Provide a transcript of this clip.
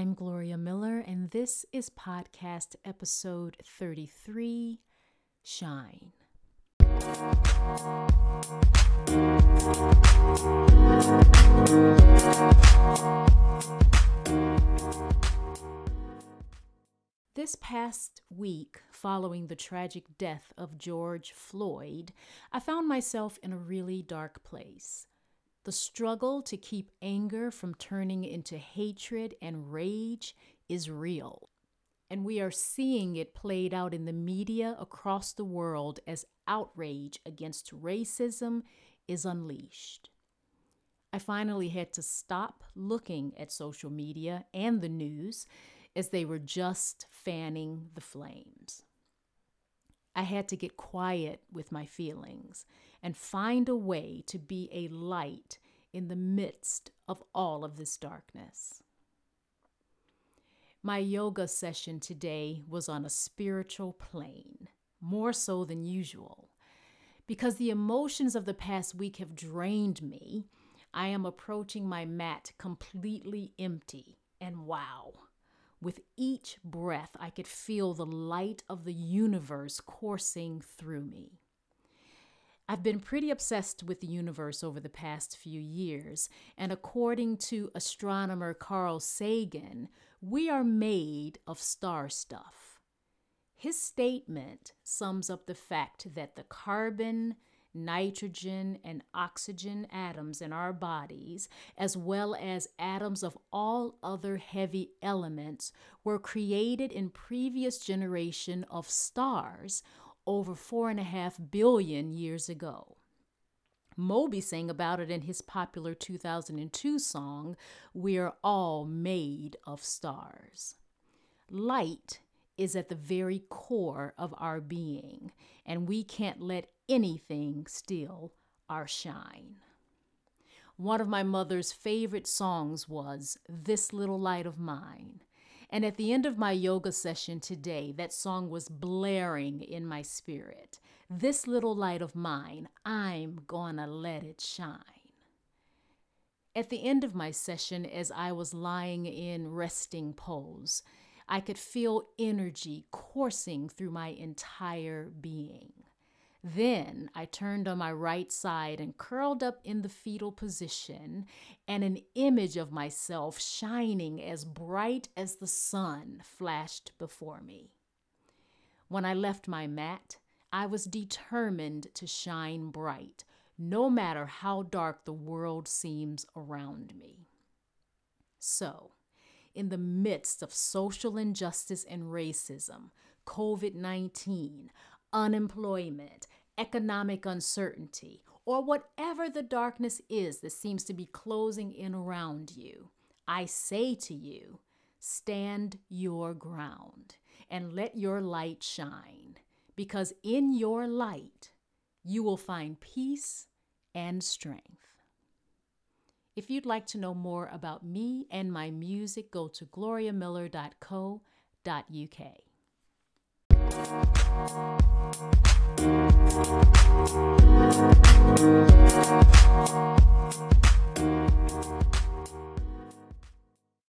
I'm Gloria Miller, and this is podcast episode 33 Shine. This past week, following the tragic death of George Floyd, I found myself in a really dark place. The struggle to keep anger from turning into hatred and rage is real. And we are seeing it played out in the media across the world as outrage against racism is unleashed. I finally had to stop looking at social media and the news as they were just fanning the flames. I had to get quiet with my feelings and find a way to be a light in the midst of all of this darkness. My yoga session today was on a spiritual plane, more so than usual. Because the emotions of the past week have drained me, I am approaching my mat completely empty, and wow. With each breath, I could feel the light of the universe coursing through me. I've been pretty obsessed with the universe over the past few years, and according to astronomer Carl Sagan, we are made of star stuff. His statement sums up the fact that the carbon, nitrogen, and oxygen atoms in our bodies, as well as atoms of all other heavy elements, were created in previous generation of stars over four and a half billion years ago. Moby sang about it in his popular 2002 song, We're All Made of Stars. Light is at the very core of our being, and we can't let anything steal our shine. One of my mother's favorite songs was This Little Light of Mine. And at the end of my yoga session today, that song was blaring in my spirit. This little light of mine, I'm gonna let it shine. At the end of my session, as I was lying in resting pose, I could feel energy coursing through my entire being. Then I turned on my right side and curled up in the fetal position, and an image of myself shining as bright as the sun flashed before me. When I left my mat, I was determined to shine bright, no matter how dark the world seems around me. So, in the midst of social injustice and racism, COVID 19, unemployment, economic uncertainty, or whatever the darkness is that seems to be closing in around you, I say to you, stand your ground and let your light shine, because in your light you will find peace and strength. If you'd like to know more about me and my music, go to gloriamiller.co.uk. Thank you.